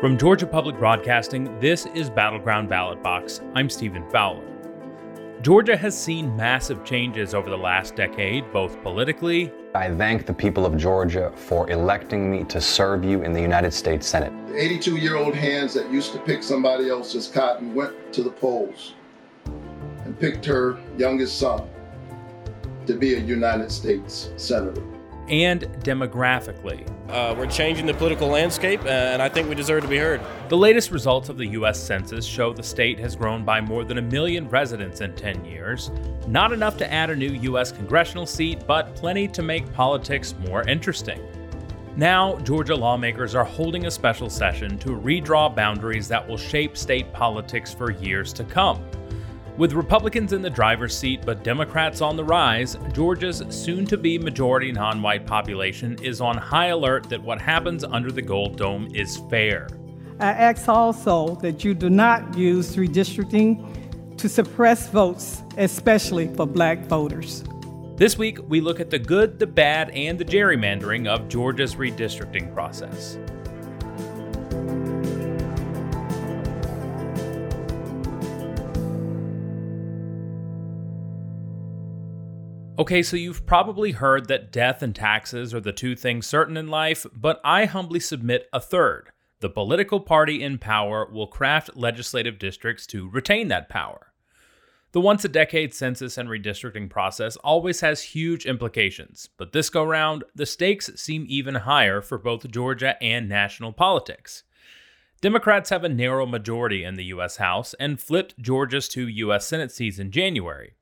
From Georgia Public Broadcasting, this is Battleground Ballot Box. I'm Stephen Fowler. Georgia has seen massive changes over the last decade, both politically. I thank the people of Georgia for electing me to serve you in the United States Senate. 82 year old hands that used to pick somebody else's cotton went to the polls and picked her youngest son to be a United States Senator and demographically. Uh, we're changing the political landscape, uh, and I think we deserve to be heard. The latest results of the U.S. Census show the state has grown by more than a million residents in 10 years. Not enough to add a new U.S. congressional seat, but plenty to make politics more interesting. Now, Georgia lawmakers are holding a special session to redraw boundaries that will shape state politics for years to come. With Republicans in the driver's seat but Democrats on the rise, Georgia's soon to be majority non white population is on high alert that what happens under the Gold Dome is fair. I ask also that you do not use redistricting to suppress votes, especially for black voters. This week, we look at the good, the bad, and the gerrymandering of Georgia's redistricting process. Okay, so you've probably heard that death and taxes are the two things certain in life, but I humbly submit a third. The political party in power will craft legislative districts to retain that power. The once a decade census and redistricting process always has huge implications, but this go round, the stakes seem even higher for both Georgia and national politics. Democrats have a narrow majority in the U.S. House and flipped Georgia's two U.S. Senate seats in January.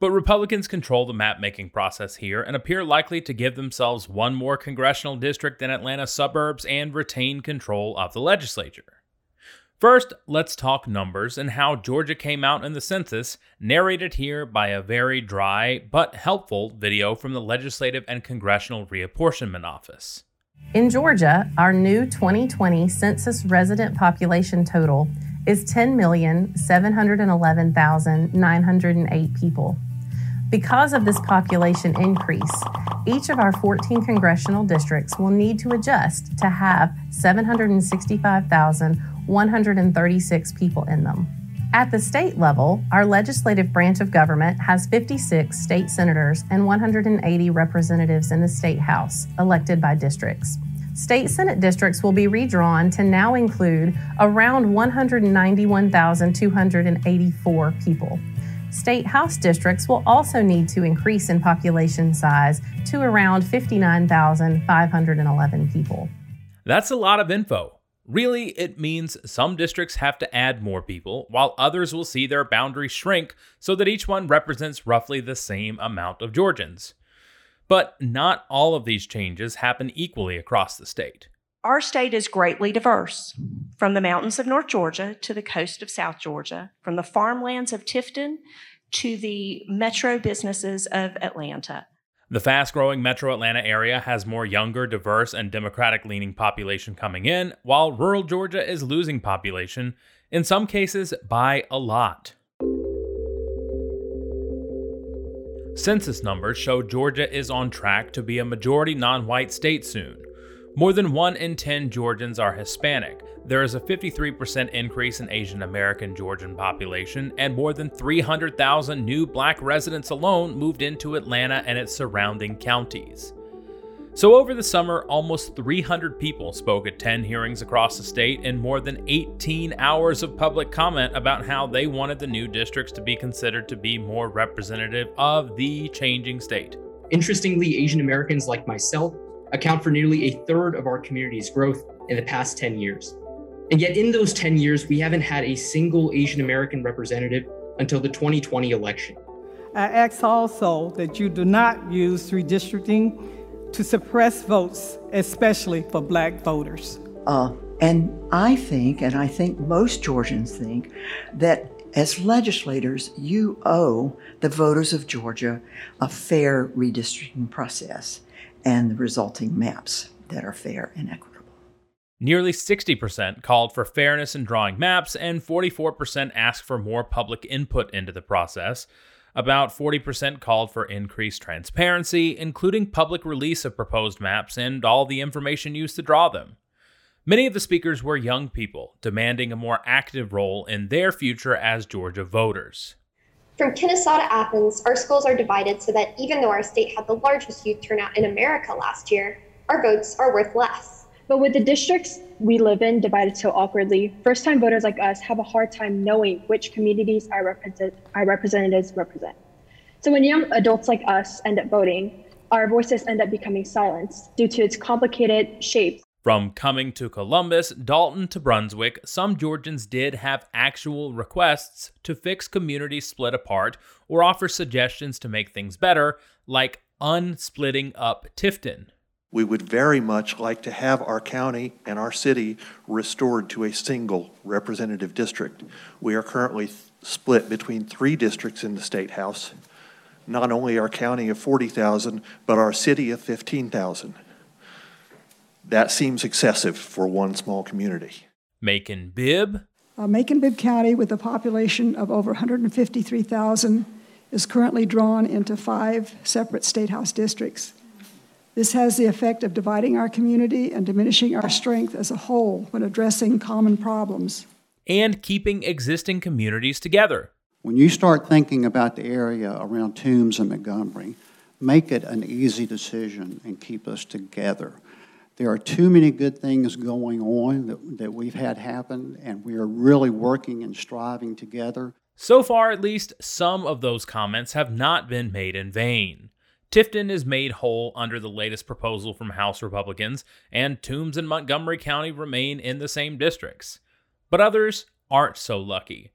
But Republicans control the map making process here and appear likely to give themselves one more congressional district than Atlanta suburbs and retain control of the legislature. First, let's talk numbers and how Georgia came out in the census, narrated here by a very dry but helpful video from the Legislative and Congressional Reapportionment Office. In Georgia, our new 2020 census resident population total is 10,711,908 people. Because of this population increase, each of our 14 congressional districts will need to adjust to have 765,136 people in them. At the state level, our legislative branch of government has 56 state senators and 180 representatives in the state house, elected by districts. State Senate districts will be redrawn to now include around 191,284 people. State House districts will also need to increase in population size to around 59,511 people. That's a lot of info. Really, it means some districts have to add more people, while others will see their boundaries shrink so that each one represents roughly the same amount of Georgians. But not all of these changes happen equally across the state. Our state is greatly diverse, from the mountains of North Georgia to the coast of South Georgia, from the farmlands of Tifton to the metro businesses of Atlanta. The fast growing metro Atlanta area has more younger, diverse, and Democratic leaning population coming in, while rural Georgia is losing population, in some cases by a lot. Census numbers show Georgia is on track to be a majority non white state soon. More than 1 in 10 Georgians are Hispanic. There is a 53% increase in Asian American Georgian population, and more than 300,000 new black residents alone moved into Atlanta and its surrounding counties. So, over the summer, almost 300 people spoke at 10 hearings across the state and more than 18 hours of public comment about how they wanted the new districts to be considered to be more representative of the changing state. Interestingly, Asian Americans like myself account for nearly a third of our community's growth in the past 10 years. And yet, in those 10 years, we haven't had a single Asian American representative until the 2020 election. I ask also that you do not use redistricting to suppress votes, especially for black voters. Uh, and I think, and I think most Georgians think, that as legislators, you owe the voters of Georgia a fair redistricting process and the resulting maps that are fair and equitable. Nearly 60% called for fairness in drawing maps, and 44% asked for more public input into the process. About 40% called for increased transparency, including public release of proposed maps and all the information used to draw them. Many of the speakers were young people, demanding a more active role in their future as Georgia voters. From Kennesaw to Athens, our schools are divided so that even though our state had the largest youth turnout in America last year, our votes are worth less. But with the districts we live in divided so awkwardly, first time voters like us have a hard time knowing which communities our, our representatives represent. So when young adults like us end up voting, our voices end up becoming silenced due to its complicated shape. from Cumming to Columbus, Dalton to Brunswick, some Georgians did have actual requests to fix communities split apart or offer suggestions to make things better, like unsplitting up Tifton. We would very much like to have our county and our city restored to a single representative district. We are currently split between three districts in the state house. Not only our county of 40,000, but our city of 15,000. That seems excessive for one small community. Macon Bibb. Uh, Macon Bibb County, with a population of over 153,000, is currently drawn into five separate state house districts. This has the effect of dividing our community and diminishing our strength as a whole when addressing common problems. And keeping existing communities together. When you start thinking about the area around Toombs and Montgomery, make it an easy decision and keep us together. There are too many good things going on that, that we've had happen, and we are really working and striving together. So far, at least, some of those comments have not been made in vain. Tifton is made whole under the latest proposal from House Republicans, and Toombs and Montgomery County remain in the same districts. But others aren't so lucky.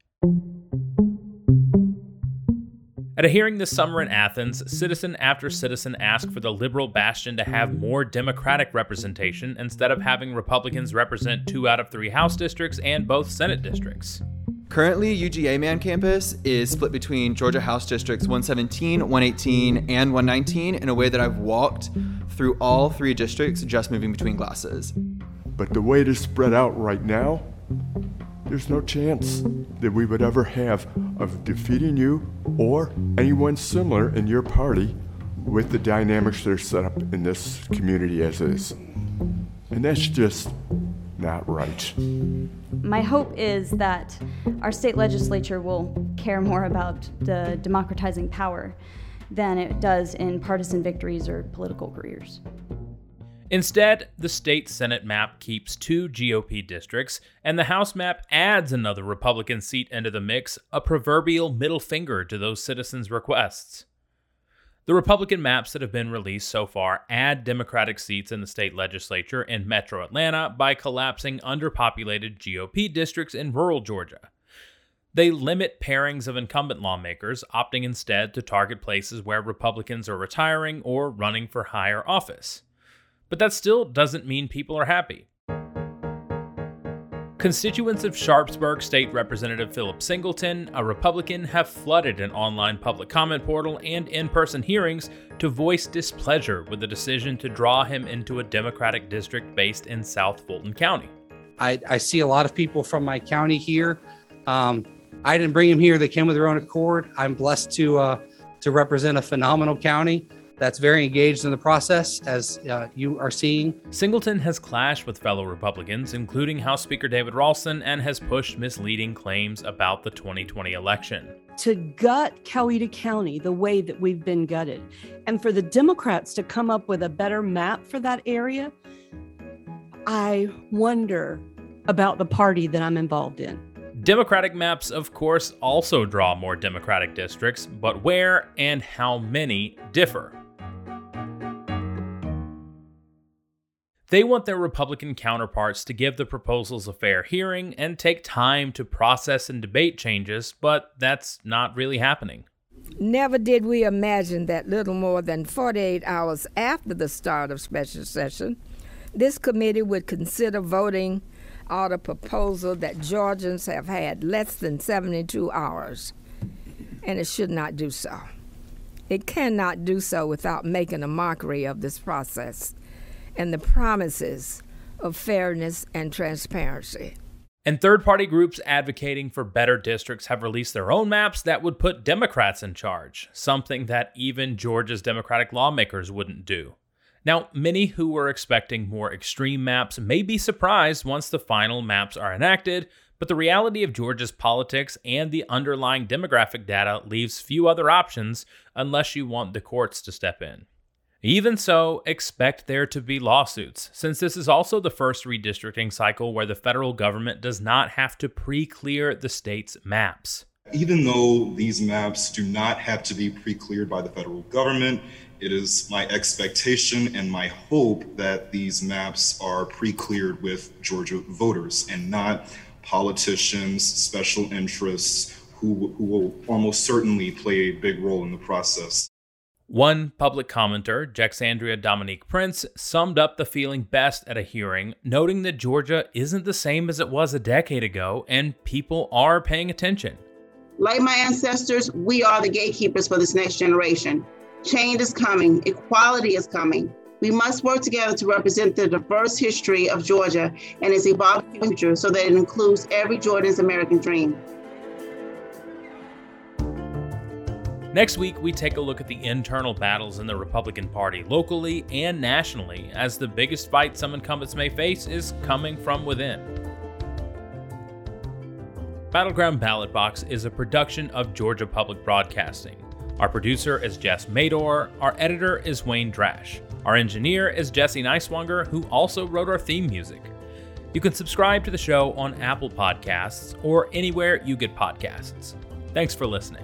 At a hearing this summer in Athens, citizen after citizen asked for the liberal bastion to have more Democratic representation instead of having Republicans represent two out of three House districts and both Senate districts. Currently, UGA Man campus is split between Georgia House districts 117, 118, and 119 in a way that I've walked through all three districts just moving between classes. But the way it is spread out right now, there's no chance that we would ever have of defeating you or anyone similar in your party with the dynamics that are set up in this community as is. And that's just not right. My hope is that our state legislature will care more about the democratizing power than it does in partisan victories or political careers. Instead, the state Senate map keeps two GOP districts, and the House map adds another Republican seat into the mix, a proverbial middle finger to those citizens' requests. The Republican maps that have been released so far add Democratic seats in the state legislature in metro Atlanta by collapsing underpopulated GOP districts in rural Georgia. They limit pairings of incumbent lawmakers, opting instead to target places where Republicans are retiring or running for higher office. But that still doesn't mean people are happy. Constituents of Sharpsburg State Representative Philip Singleton, a Republican, have flooded an online public comment portal and in person hearings to voice displeasure with the decision to draw him into a Democratic district based in South Fulton County. I, I see a lot of people from my county here. Um, I didn't bring them here; they came with their own accord. I'm blessed to uh, to represent a phenomenal county that's very engaged in the process, as uh, you are seeing. Singleton has clashed with fellow Republicans, including House Speaker David Ralston, and has pushed misleading claims about the 2020 election. To gut Coweta County the way that we've been gutted, and for the Democrats to come up with a better map for that area, I wonder about the party that I'm involved in. Democratic maps, of course, also draw more Democratic districts, but where and how many differ. They want their Republican counterparts to give the proposals a fair hearing and take time to process and debate changes, but that's not really happening. Never did we imagine that little more than 48 hours after the start of special session, this committee would consider voting on a proposal that Georgians have had less than 72 hours, and it should not do so. It cannot do so without making a mockery of this process and the promises of fairness and transparency. And third party groups advocating for better districts have released their own maps that would put Democrats in charge, something that even Georgia's Democratic lawmakers wouldn't do. Now, many who were expecting more extreme maps may be surprised once the final maps are enacted, but the reality of Georgia's politics and the underlying demographic data leaves few other options unless you want the courts to step in. Even so, expect there to be lawsuits, since this is also the first redistricting cycle where the federal government does not have to pre clear the state's maps. Even though these maps do not have to be pre cleared by the federal government, it is my expectation and my hope that these maps are pre cleared with Georgia voters and not politicians, special interests who, who will almost certainly play a big role in the process. One public commenter, Jexandria Dominique Prince, summed up the feeling best at a hearing, noting that Georgia isn't the same as it was a decade ago and people are paying attention. Like my ancestors, we are the gatekeepers for this next generation. Change is coming, equality is coming. We must work together to represent the diverse history of Georgia and its evolving future so that it includes every Georgian's American dream. Next week, we take a look at the internal battles in the Republican Party locally and nationally, as the biggest fight some incumbents may face is coming from within. Battleground Ballot Box is a production of Georgia Public Broadcasting. Our producer is Jess Mador, our editor is Wayne Drash, our engineer is Jesse Neiswanger, who also wrote our theme music. You can subscribe to the show on Apple Podcasts or anywhere you get podcasts. Thanks for listening.